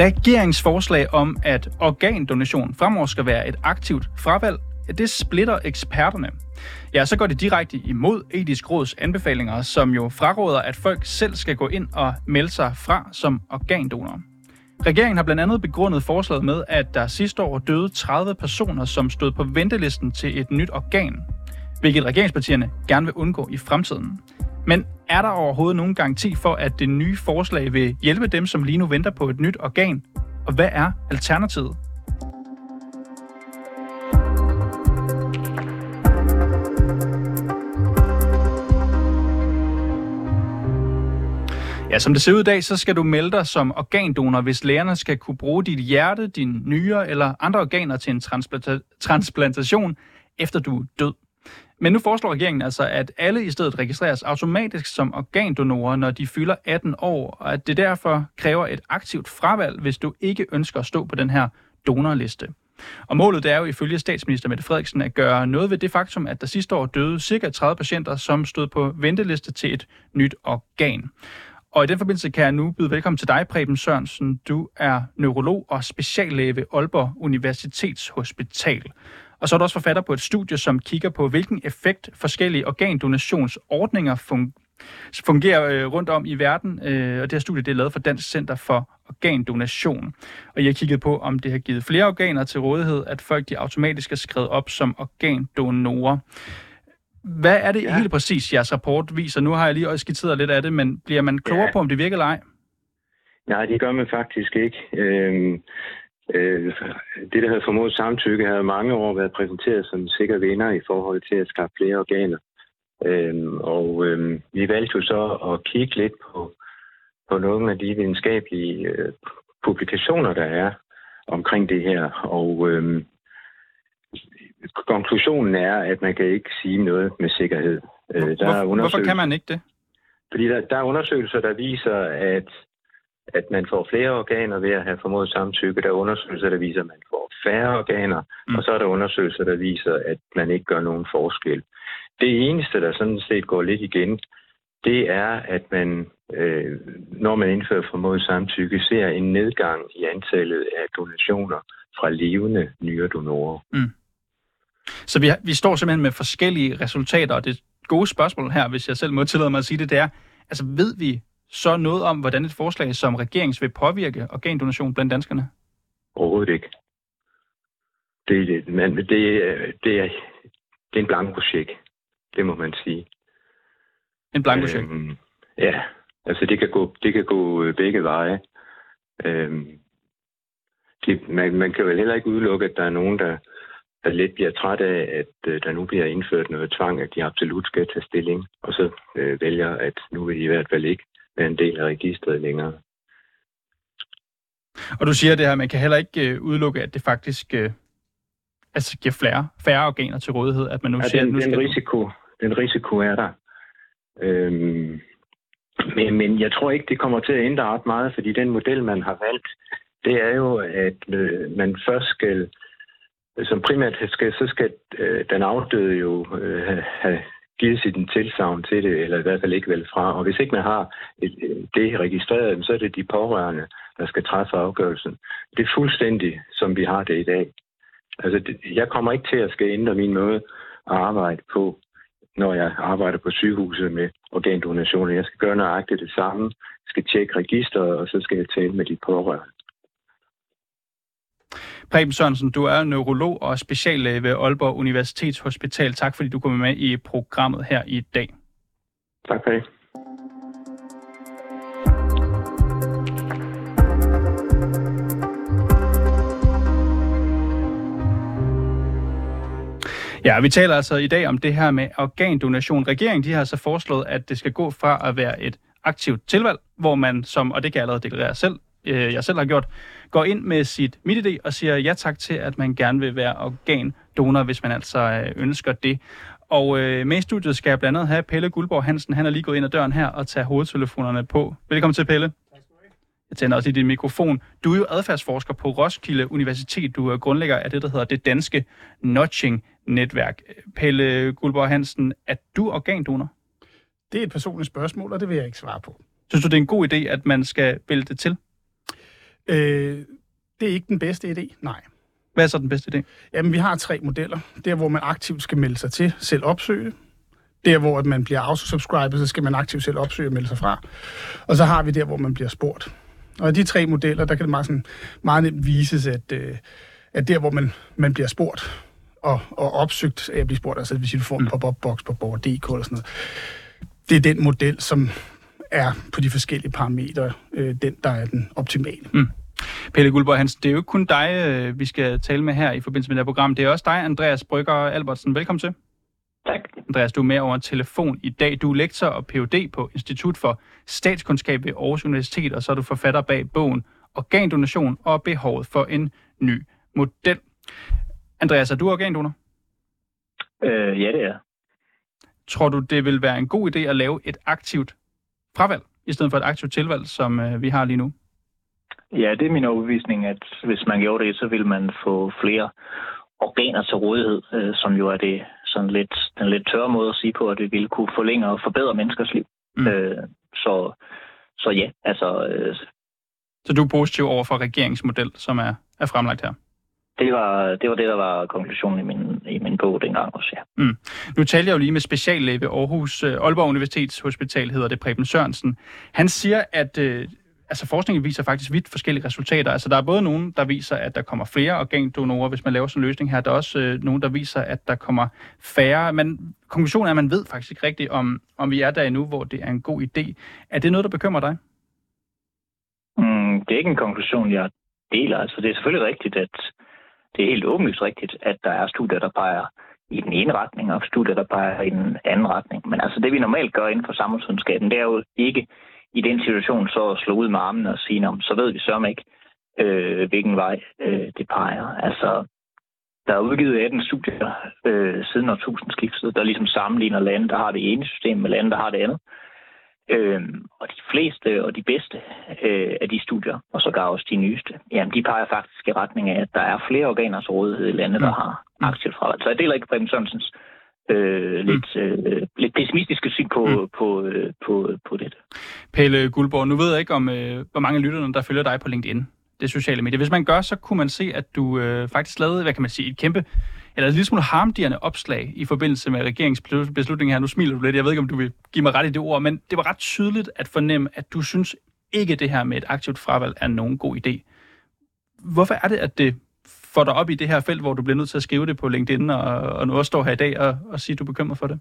Regeringsforslag om, at organdonation fremover skal være et aktivt fravalg, det splitter eksperterne. Ja, så går det direkte imod etisk råds anbefalinger, som jo fraråder, at folk selv skal gå ind og melde sig fra som organdonor. Regeringen har blandt andet begrundet forslaget med, at der sidste år døde 30 personer, som stod på ventelisten til et nyt organ, hvilket regeringspartierne gerne vil undgå i fremtiden. Men er der overhovedet nogen garanti for, at det nye forslag vil hjælpe dem, som lige nu venter på et nyt organ? Og hvad er alternativet? Ja, som det ser ud i dag, så skal du melde dig som organdonor, hvis lægerne skal kunne bruge dit hjerte, din nyre eller andre organer til en transplanta- transplantation, efter du er død. Men nu foreslår regeringen altså, at alle i stedet registreres automatisk som organdonorer, når de fylder 18 år, og at det derfor kræver et aktivt fravalg, hvis du ikke ønsker at stå på den her donorliste. Og målet det er jo ifølge statsminister Mette Frederiksen at gøre noget ved det faktum, at der sidste år døde ca. 30 patienter, som stod på venteliste til et nyt organ. Og i den forbindelse kan jeg nu byde velkommen til dig, Preben Sørensen. Du er neurolog og speciallæge ved Aalborg Universitetshospital. Og så er du også forfatter på et studie, som kigger på, hvilken effekt forskellige organdonationsordninger fungerer øh, rundt om i verden. Øh, og det her studie det er lavet for Dansk Center for Organdonation. Og jeg har kigget på, om det har givet flere organer til rådighed, at folk de automatisk er skrevet op som organdonorer. Hvad er det ja. helt præcis, jeres rapport viser? Nu har jeg lige også skitseret lidt af det, men bliver man klogere ja. på, om det virker eller ej? Nej, det gør man faktisk ikke. Øhm, øh, det, der havde formodet samtykke, har mange år været præsenteret som sikker vinder i forhold til at skaffe flere organer. Øhm, og øhm, vi valgte jo så at kigge lidt på, på nogle af de videnskabelige øh, publikationer, der er omkring det her. Og øhm, konklusionen er, at man kan ikke sige noget med sikkerhed. Øh, der Hvor, er hvorfor kan man ikke det? Fordi der, der er undersøgelser, der viser, at, at man får flere organer ved at have formodet samtykke. Der er undersøgelser, der viser, at man får færre organer. Mm. Og så er der undersøgelser, der viser, at man ikke gør nogen forskel. Det eneste, der sådan set går lidt igen, det er, at man, øh, når man indfører formodet samtykke, ser en nedgang i antallet af donationer fra levende nyredonorer. Mm. Så vi, vi står simpelthen med forskellige resultater, og det gode spørgsmål her, hvis jeg selv må tillade mig at sige det, det er, altså ved vi så noget om, hvordan et forslag som regerings vil påvirke organdonation blandt danskerne? Overhovedet ikke. Det, det, men det, det, er, det er en blankocheck, det må man sige. En blankocheck? Øhm, ja, altså det kan gå, det kan gå øh, begge veje. Øhm, det, man, man kan vel heller ikke udelukke, at der er nogen, der, der lidt bliver træt af, at øh, der nu bliver indført noget tvang, at de absolut skal tage stilling, og så øh, vælger, at nu vil de i hvert fald ikke være en del af registret længere. Og du siger det her, man kan heller ikke øh, udelukke, at det faktisk øh, altså giver flere, færre organer til rådighed, at man nu ja, siger, den, at nu skal... Den risiko, den risiko er der. Øhm, men, men jeg tror ikke, det kommer til at ændre ret meget, fordi den model, man har valgt, det er jo, at øh, man først skal som primært skal, så skal øh, den afdøde jo øh, have givet sit tilsavn til det, eller i hvert fald ikke vel fra. Og hvis ikke man har et, det registreret, så er det de pårørende, der skal træffe afgørelsen. Det er fuldstændig, som vi har det i dag. Altså, det, jeg kommer ikke til at skal ændre min måde at arbejde på, når jeg arbejder på sygehuset med organdonationer. Jeg skal gøre nøjagtigt det samme. Jeg skal tjekke registret, og så skal jeg tale med de pårørende. Preben Sørensen, du er neurolog og speciallæge ved Aalborg Universitetshospital. Tak fordi du kom med i programmet her i dag. Tak for det. Ja, vi taler altså i dag om det her med organdonation. Regeringen de har så foreslået, at det skal gå fra at være et aktivt tilvalg, hvor man som, og det kan jeg allerede deklarere selv, øh, jeg selv har gjort, går ind med sit MitID og siger ja tak til, at man gerne vil være organdonor, hvis man altså øh, ønsker det. Og øh, med i studiet skal jeg blandt andet have Pelle Guldborg Hansen. Han er lige gået ind ad døren her og tager hovedtelefonerne på. Velkommen til, Pelle. Jeg tænder også i din mikrofon. Du er jo adfærdsforsker på Roskilde Universitet. Du er grundlægger af det, der hedder det danske notching-netværk. Pelle Guldborg Hansen, er du organdonor? Det er et personligt spørgsmål, og det vil jeg ikke svare på. Synes du, det er en god idé, at man skal vælge det til? Øh, det er ikke den bedste idé, nej. Hvad er så den bedste idé? Jamen, vi har tre modeller. Der, hvor man aktivt skal melde sig til, selv opsøge det. Der, hvor man bliver autosubscribet, så skal man aktivt selv opsøge og melde sig fra. Og så har vi der, hvor man bliver spurgt. Og i de tre modeller, der kan det meget, sådan, meget nemt vises, at, øh, at der, hvor man, man bliver spurgt og, og opsøgt af at blive spurgt, altså hvis du får en mm. pop-up-boks på borger.dk eller sådan noget, det er den model, som er på de forskellige parametre, øh, den, der er den optimale. Mm. Pelle Guldborg Hans, det er jo ikke kun dig, øh, vi skal tale med her i forbindelse med det her program. Det er også dig, Andreas Brygger Albertsen. Velkommen til. Tak. Andreas, du er med over telefon i dag. Du er lektor og Ph.D. på Institut for Statskundskab ved Aarhus Universitet, og så er du forfatter bag bogen Organdonation og behovet for en ny model. Andreas, er du organdonor? Øh, ja, det er. Tror du, det vil være en god idé at lave et aktivt fravalg, i stedet for et aktivt tilvalg, som øh, vi har lige nu? Ja, det er min overbevisning, at hvis man gjorde det, så vil man få flere organer til rådighed, øh, som jo er det sådan lidt, den lidt tørre måde at sige på, at det ville kunne forlænge og forbedre menneskers liv. Mm. Øh, så, så ja, altså... Øh, så du er positiv over for regeringsmodel, som er, er fremlagt her? Det var, det var det, der var konklusionen i min, i min bog dengang også, ja. Mm. Nu talte jeg jo lige med speciallæge ved Aarhus, øh, Aalborg Universitets Hospital, hedder det Preben Sørensen. Han siger, at øh, altså forskningen viser faktisk vidt forskellige resultater. Altså der er både nogen, der viser, at der kommer flere organdonorer, hvis man laver sådan en løsning her. Der er også øh, nogen, der viser, at der kommer færre. Men konklusionen er, at man ved faktisk ikke rigtigt, om, om vi er der endnu, hvor det er en god idé. Er det noget, der bekymrer dig? Mm, det er ikke en konklusion, jeg deler. Altså det er selvfølgelig rigtigt, at det er helt åbenlyst rigtigt, at der er studier, der peger i den ene retning, og studier, der peger i den anden retning. Men altså det, vi normalt gør inden for samfundsvidenskaben, det er jo ikke i den situation så slå ud med armene og sige, så ved vi sørme ikke, øh, hvilken vej øh, det peger. Altså, der er udgivet 18 studier øh, siden årtusindskiftet, der ligesom sammenligner lande, der har det ene system med lande, der har det andet. Øh, og de fleste og de bedste øh, af de studier, og så også de nyeste, jamen de peger faktisk i retning af, at der er flere organer til rådighed i lande, der mm. har aktivt fravalg. Så jeg deler ikke Preben Sørensens øh, lidt, mm. øh, lidt pessimistiske syn på, mm. på, øh, på, på det. Pelle Guldborg, nu ved jeg ikke, om øh, hvor mange lytterne, der følger dig på LinkedIn, det sociale medie. Hvis man gør, så kunne man se, at du øh, faktisk lavede, hvad kan man sige, et kæmpe, eller et lille smule harmdirrende opslag i forbindelse med regeringsbeslutningen her. Nu smiler du lidt, jeg ved ikke, om du vil give mig ret i det ord, men det var ret tydeligt at fornemme, at du synes ikke, det her med et aktivt fravalg er nogen god idé. Hvorfor er det, at det får dig op i det her felt, hvor du bliver nødt til at skrive det på LinkedIn, og, og nu også står her i dag og, og siger, at du er bekymret for det?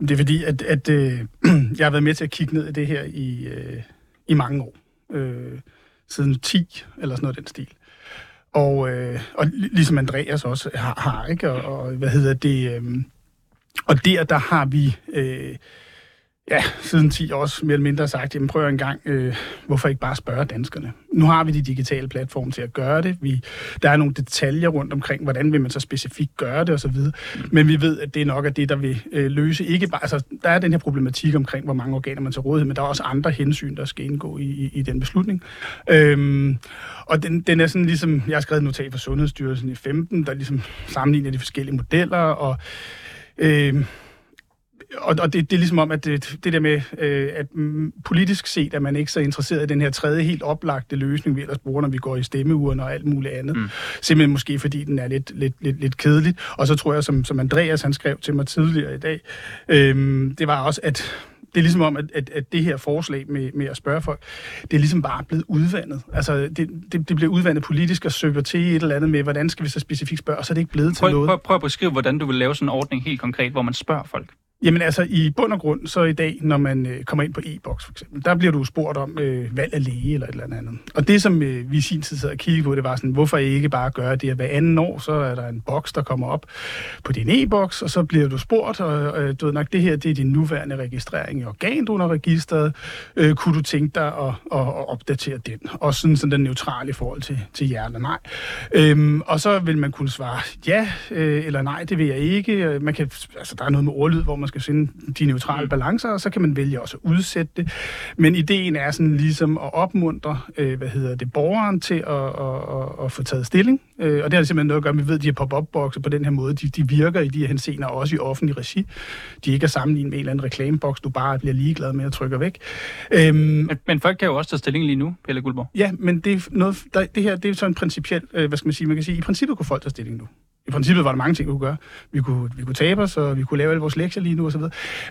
Det er fordi, at, at øh, jeg har været med til at kigge ned i det her i, øh, i mange år. Øh, siden 10, eller sådan noget den stil. Og, øh, og ligesom Andreas også har, har ikke? Og, og hvad hedder det? Øh, og der, der har vi... Øh, ja, siden 10 også mere eller mindre sagt, jamen prøv en gang, øh, hvorfor ikke bare spørge danskerne? Nu har vi de digitale platforme til at gøre det. Vi, der er nogle detaljer rundt omkring, hvordan vil man så specifikt gøre det osv. Mm. Men vi ved, at det er nok af det, der vil øh, løse. Ikke bare, altså, der er den her problematik omkring, hvor mange organer man til rådighed, men der er også andre hensyn, der skal indgå i, i, i den beslutning. Øhm, og den, den er sådan ligesom, jeg har skrevet et notat fra Sundhedsstyrelsen i 15, der ligesom sammenligner de forskellige modeller, og øh, og, og det, det er ligesom om, at det, det der med, øh, at mm, politisk set er man ikke så interesseret i den her tredje helt oplagte løsning, vi ellers bruger, når vi går i stemmeuren og alt muligt andet. Mm. Simpelthen måske fordi den er lidt, lidt, lidt, lidt kedelig. Og så tror jeg, som, som Andreas han skrev til mig tidligere i dag, øh, det var også, at det er ligesom om, at, at, at det her forslag med, med at spørge folk, det er ligesom bare blevet udvandet. Altså, det, det, det bliver udvandet politisk og søger til et eller andet med, hvordan skal vi så specifikt spørge, og så er det ikke blevet prøv, til noget. Prøv, prøv at beskrive, hvordan du vil lave sådan en ordning helt konkret, hvor man spørger folk. Jamen altså, i bund og grund, så i dag, når man øh, kommer ind på e-boks for eksempel, der bliver du spurgt om øh, valg af læge eller et eller andet. Og det, som øh, vi i sin tid sad og kiggede på, det var sådan, hvorfor ikke bare gøre det, at hver anden år, så er der en boks, der kommer op på din e-boks, og så bliver du spurgt, og øh, du ved nok, det her, det er din nuværende registrering i organdonorregisteret. Øh, kunne du tænke dig at, at, at opdatere den? Og sådan, sådan den neutrale i forhold til, til ja eller nej. Øhm, og så vil man kunne svare ja øh, eller nej, det vil jeg ikke. Øh, man kan, altså, der er noget med ordlyd, hvor man skal finde de neutrale balancer, og så kan man vælge også at udsætte det. Men ideen er sådan ligesom at opmuntre, øh, hvad hedder det, borgeren til at, at, at, at få taget stilling. Øh, og det har simpelthen noget at gøre med, at vi ved, at de her pop-up-bokse på den her måde, de, de virker i de her hensener også i offentlig regi. De ikke er sammenlignet med en eller anden reklameboks, du bare bliver ligeglad med at trykke væk. Øhm, men, men folk kan jo også tage stilling lige nu, Pelle Guldborg. Ja, men det, er noget, der, det her det er så en principiel, øh, hvad skal man sige, man kan sige, i princippet kunne folk tage stilling nu. I princippet var der mange ting, vi kunne gøre. Vi kunne, vi kunne tabe os, og vi kunne lave alle vores lektier lige nu osv.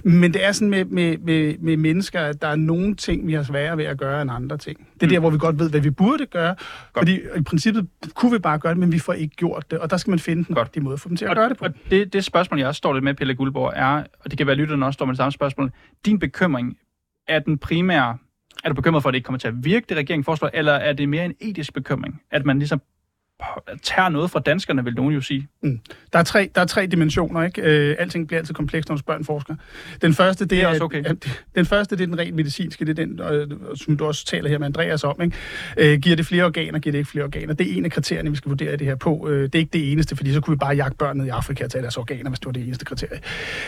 Men det er sådan med, med, med, med mennesker, at der er nogle ting, vi har sværere ved at gøre end andre ting. Det er mm. der, hvor vi godt ved, hvad vi burde gøre. Godt. Fordi i princippet kunne vi bare gøre det, men vi får ikke gjort det. Og der skal man finde den rigtige måde for dem til at og, gøre det på. Og det, det spørgsmål, jeg også står lidt med, Pelle Guldborg, er, og det kan være lytterne også står med det samme spørgsmål, din bekymring er den primære er du bekymret for, at det ikke kommer til at virke, det regeringen foreslår, eller er det mere en etisk bekymring, at man ligesom tager noget fra danskerne, vil nogen jo sige. Mm. Der, er tre, der er tre dimensioner, ikke? Øh, alting bliver altid komplekst, når spørger en forsker. Den første, det, det er, også okay. at, den første, det er den rent medicinske, det er den, øh, som du også taler her med Andreas om, ikke? Øh, giver det flere organer, giver det ikke flere organer? Det er en af kriterierne, vi skal vurdere det her på. Øh, det er ikke det eneste, fordi så kunne vi bare jagte børnene i Afrika og tage deres organer, hvis det var det eneste kriterie.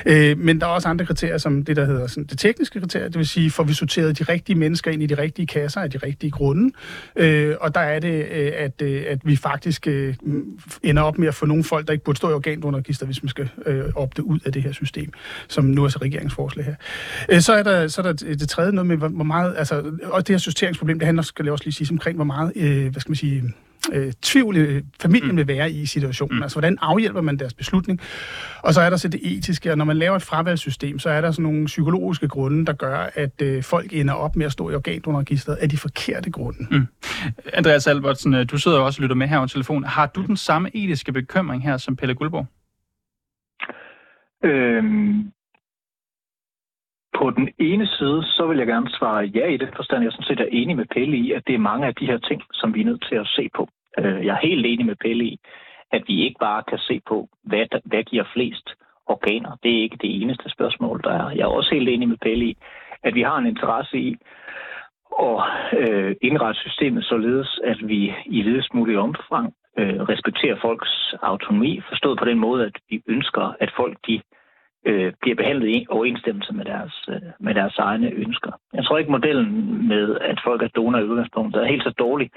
Øh, men der er også andre kriterier, som det, der hedder sådan, det tekniske kriterie, det vil sige, får vi sorteret de rigtige mennesker ind i de rigtige kasser af de rigtige grunde. Øh, og der er det, øh, at, øh, at vi faktisk øh, ender op med at få nogle folk, der ikke burde stå i organdonorregister, hvis man skal øh, opte ud af det her system, som nu er så regeringsforslag her. Øh, så, er der, så er der det tredje noget med, hvor meget, altså, og det her justeringsproblem, det handler, skal jeg også lige sige, omkring, hvor meget, øh, hvad skal man sige, øh, tvivl familien mm. vil være i situationen. Mm. Altså, hvordan afhjælper man deres beslutning? Og så er der så det etiske, og når man laver et fravalgssystem, så er der sådan nogle psykologiske grunde, der gør, at øh, folk ender op med at stå i organdonorregisteret af de forkerte grunde. Mm. Andreas Albertsen, øh, du sidder jo også og lytter med her over telefon. Har du den samme etiske bekymring her som Pelle Guldborg? Øhm, på den ene side, så vil jeg gerne svare ja i den forstand. Jeg sådan set er enig med Pelle i, at det er mange af de her ting, som vi er nødt til at se på. Øh, jeg er helt enig med Pelle i, at vi ikke bare kan se på, hvad, der, hvad giver flest organer. Det er ikke det eneste spørgsmål, der er. Jeg er også helt enig med Pelle i, at vi har en interesse i at øh, indrette systemet således, at vi i videst mulig omfang øh, respekterer folks autonomi, forstået på den måde, at vi ønsker, at folk de øh, bliver behandlet i overensstemmelse med deres, øh, med deres egne ønsker. Jeg tror ikke, modellen med, at folk er donor i udgangspunktet, er helt så dårlig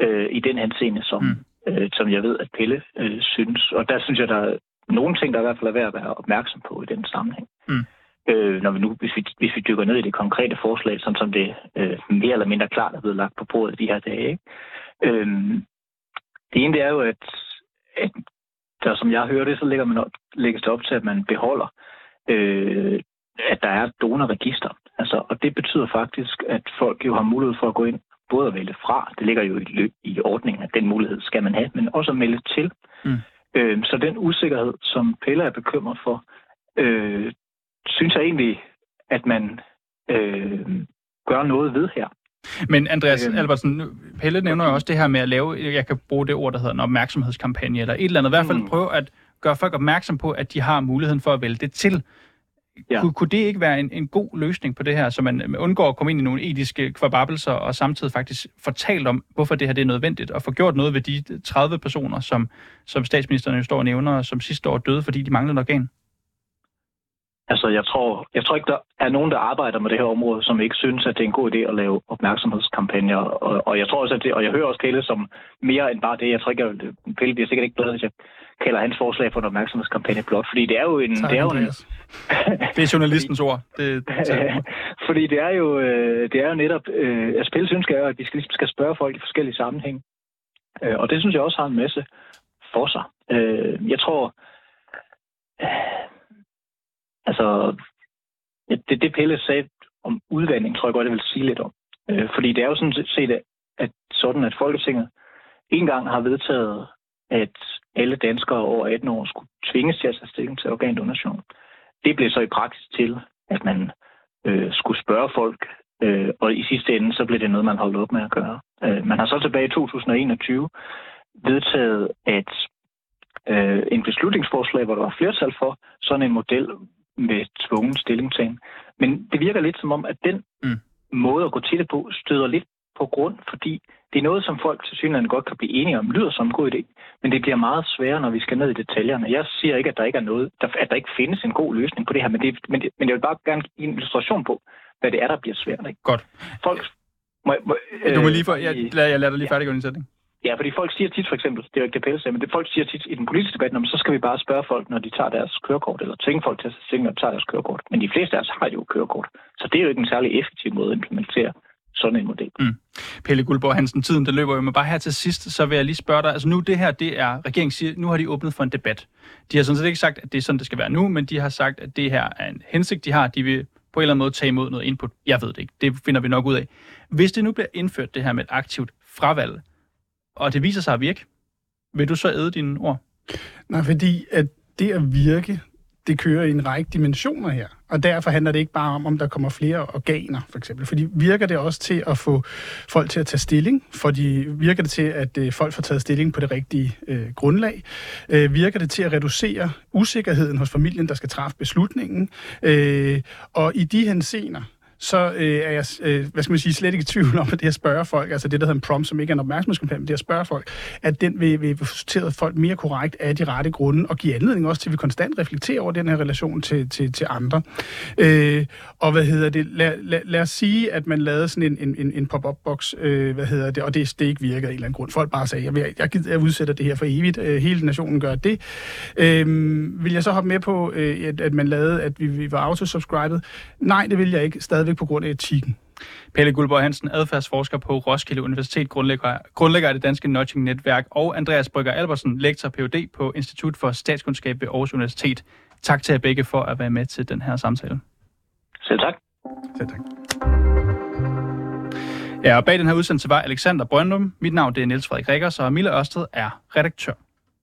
øh, i den henseende, som, mm. øh, som jeg ved, at Pelle øh, synes. Og der synes jeg, der er nogle ting, der i hvert fald er værd at være opmærksom på i den sammenhæng. Mm. Øh, når vi nu, hvis vi, hvis vi dykker ned i det konkrete forslag, som, som det øh, mere eller mindre klart er blevet lagt på bordet de her dage. Ikke? Øh, det ene det er jo, at, at der, som jeg hører det, så lægger man op, lægges det op til, at man beholder, øh, at der er donorregister. Altså, og det betyder faktisk, at folk jo har mulighed for at gå ind, både at vælge fra, det ligger jo i, løb, i ordningen, at den mulighed skal man have, men også at melde til. Mm. Øh, så den usikkerhed, som Pelle er bekymret for, øh, synes jeg egentlig, at man øh, gør noget ved her. Men Andreas øhm, Albertsen, Pelle nævner jo også det her med at lave, jeg kan bruge det ord, der hedder en opmærksomhedskampagne, eller et eller andet. I hvert fald mm. prøve at gøre folk opmærksom på, at de har muligheden for at vælge det til. Ja. Kunne, kunne det ikke være en, en god løsning på det her, så man undgår at komme ind i nogle etiske kvababelser, og samtidig faktisk fortalt om, hvorfor det her det er nødvendigt, og få gjort noget ved de 30 personer, som, som statsministeren jo står og nævner, som sidste år døde, fordi de manglede organ? Altså, jeg tror, jeg tror ikke, der er nogen, der arbejder med det her område, som ikke synes, at det er en god idé at lave opmærksomhedskampagner. Og, og jeg tror også, at det, og jeg hører også Pelle som mere end bare det. Jeg tror ikke, at Pelle bliver sikkert ikke glad, hvis jeg kalder hans forslag for en opmærksomhedskampagne blot, fordi det er jo en... Tak, det, er jo en det er journalistens ord. Det, fordi det er jo, øh, det er jo netop... Øh, altså, Pelles ønske er, at de skal, ligesom skal spørge folk i forskellige sammenhæng. Øh, og det synes jeg også har en masse for sig. Jeg tror... Altså, det, det Pelle sagde om udvandring, tror jeg godt, jeg vil sige lidt om. Øh, fordi det er jo sådan set, at, at sådan, at Folketinget engang har vedtaget, at alle danskere over 18 år skulle tvinges til at tage stilling til organdonation. Det blev så i praksis til, at man øh, skulle spørge folk, øh, og i sidste ende, så blev det noget, man holdt op med at gøre. Øh, man har så tilbage i 2021 vedtaget, at øh, en beslutningsforslag, hvor der var flertal for sådan en model, med tvungen stillingtagen. Men det virker lidt som om, at den mm. måde at gå til det på, støder lidt på grund, fordi det er noget, som folk til synligheden godt kan blive enige om, lyder som en god idé, men det bliver meget sværere, når vi skal ned i detaljerne. Jeg siger ikke, at der ikke er noget, at der ikke findes en god løsning på det her, men, det, men, det, men jeg vil bare gerne give en illustration på, hvad det er, der bliver svært. Ikke? Godt. Folk, må, må, du må lige få, jeg, lad, jeg lader dig lige ja. færdiggøre din sætning. Ja, fordi folk siger tit for eksempel, det er jo ikke det Pelle men det folk siger tit i den politiske debat, så skal vi bare spørge folk, når de tager deres kørekort, eller tvinge folk til at tænke, når de tager deres kørekort. Men de fleste af os har jo kørekort, så det er jo ikke en særlig effektiv måde at implementere sådan en model. Mm. Pelle Guldborg Hansen, tiden der løber jo, men bare her til sidst, så vil jeg lige spørge dig, altså nu det her, det er, regeringen siger, nu har de åbnet for en debat. De har sådan set ikke sagt, at det er sådan, det skal være nu, men de har sagt, at det her er en hensigt, de har, de vil på en eller anden måde tage imod noget input. Jeg ved det ikke, det finder vi nok ud af. Hvis det nu bliver indført, det her med et aktivt fravalg, og det viser sig at virke, vil du så æde dine ord? Nej, fordi at det at virke, det kører i en række dimensioner her. Og derfor handler det ikke bare om, om der kommer flere organer, for eksempel. Fordi virker det også til at få folk til at tage stilling? Fordi virker det til, at øh, folk får taget stilling på det rigtige øh, grundlag? Øh, virker det til at reducere usikkerheden hos familien, der skal træffe beslutningen? Øh, og i de hensener, så øh, er jeg, øh, hvad skal man sige, slet ikke i tvivl om, at det at spørge folk, altså det, der hedder en prompt, som ikke er en opmærksomhedskampagne, men det at spørge folk, at den vil, vil sortere folk mere korrekt af de rette grunde, og give anledning også til, at vi konstant reflekterer over den her relation til, til, til andre. Øh, og hvad hedder det, lad, lad, lad os sige, at man lavede sådan en, en, en pop-up-boks, øh, hvad hedder det, og det, det ikke virker af en eller anden grund. Folk bare sagde, jeg, vil, jeg, jeg udsætter det her for evigt, øh, hele nationen gør det. Øh, vil jeg så hoppe med på, øh, at, at man lavede, at vi, vi var autosubscribet? Nej, det vil jeg ikke. Stadig stadigvæk på grund af etikken. Pelle Guldborg Hansen, adfærdsforsker på Roskilde Universitet, grundlægger, grundlægger af det danske Nudging-netværk, og Andreas Brygger Albersen, lektor Ph.D. på Institut for Statskundskab ved Aarhus Universitet. Tak til jer begge for at være med til den her samtale. Selv tak. Selv tak. Ja, og bag den her udsendelse var Alexander Brøndum. Mit navn det er Niels Frederik Rikkers, og Mille Ørsted er redaktør.